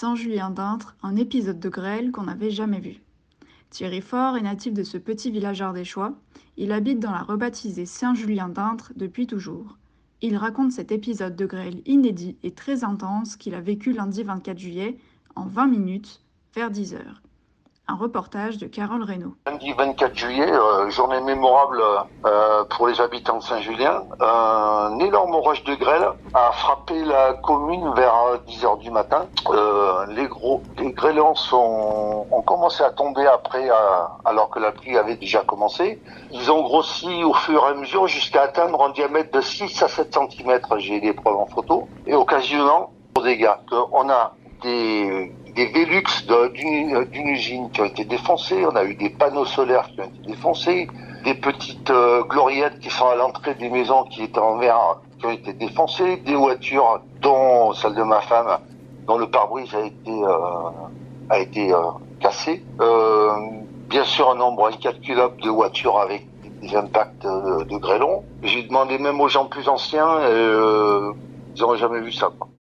Saint-Julien d'Intre, un épisode de grêle qu'on n'avait jamais vu. Thierry Faure est natif de ce petit village ardéchois. Il habite dans la rebaptisée Saint-Julien d'Intre depuis toujours. Il raconte cet épisode de grêle inédit et très intense qu'il a vécu lundi 24 juillet en 20 minutes vers 10 heures. Un reportage de Carole Reynaud. Lundi 24 juillet, euh, journée mémorable euh, pour les habitants de Saint-Julien. Un énorme orage de grêle a frappé la commune vers 10 heures du matin. Euh, les gros, les grêlons ont commencé à tomber après, alors que la pluie avait déjà commencé. Ils ont grossi au fur et à mesure jusqu'à atteindre un diamètre de 6 à 7 cm. J'ai des preuves en photo. Et occasionnant des dégâts. On a des des Velux d'une usine qui ont été défoncés, on a eu des panneaux solaires qui ont été défoncés, des petites euh, gloriettes qui sont à l'entrée des maisons qui étaient en verre qui ont été défoncées, des voitures dont celle de ma femme dont le pare-brise a été euh, a été euh, cassé. bien sûr un nombre incalculable de voitures avec des impacts de, grêlons. J'ai demandé même aux gens plus anciens, ils n'auraient jamais vu ça.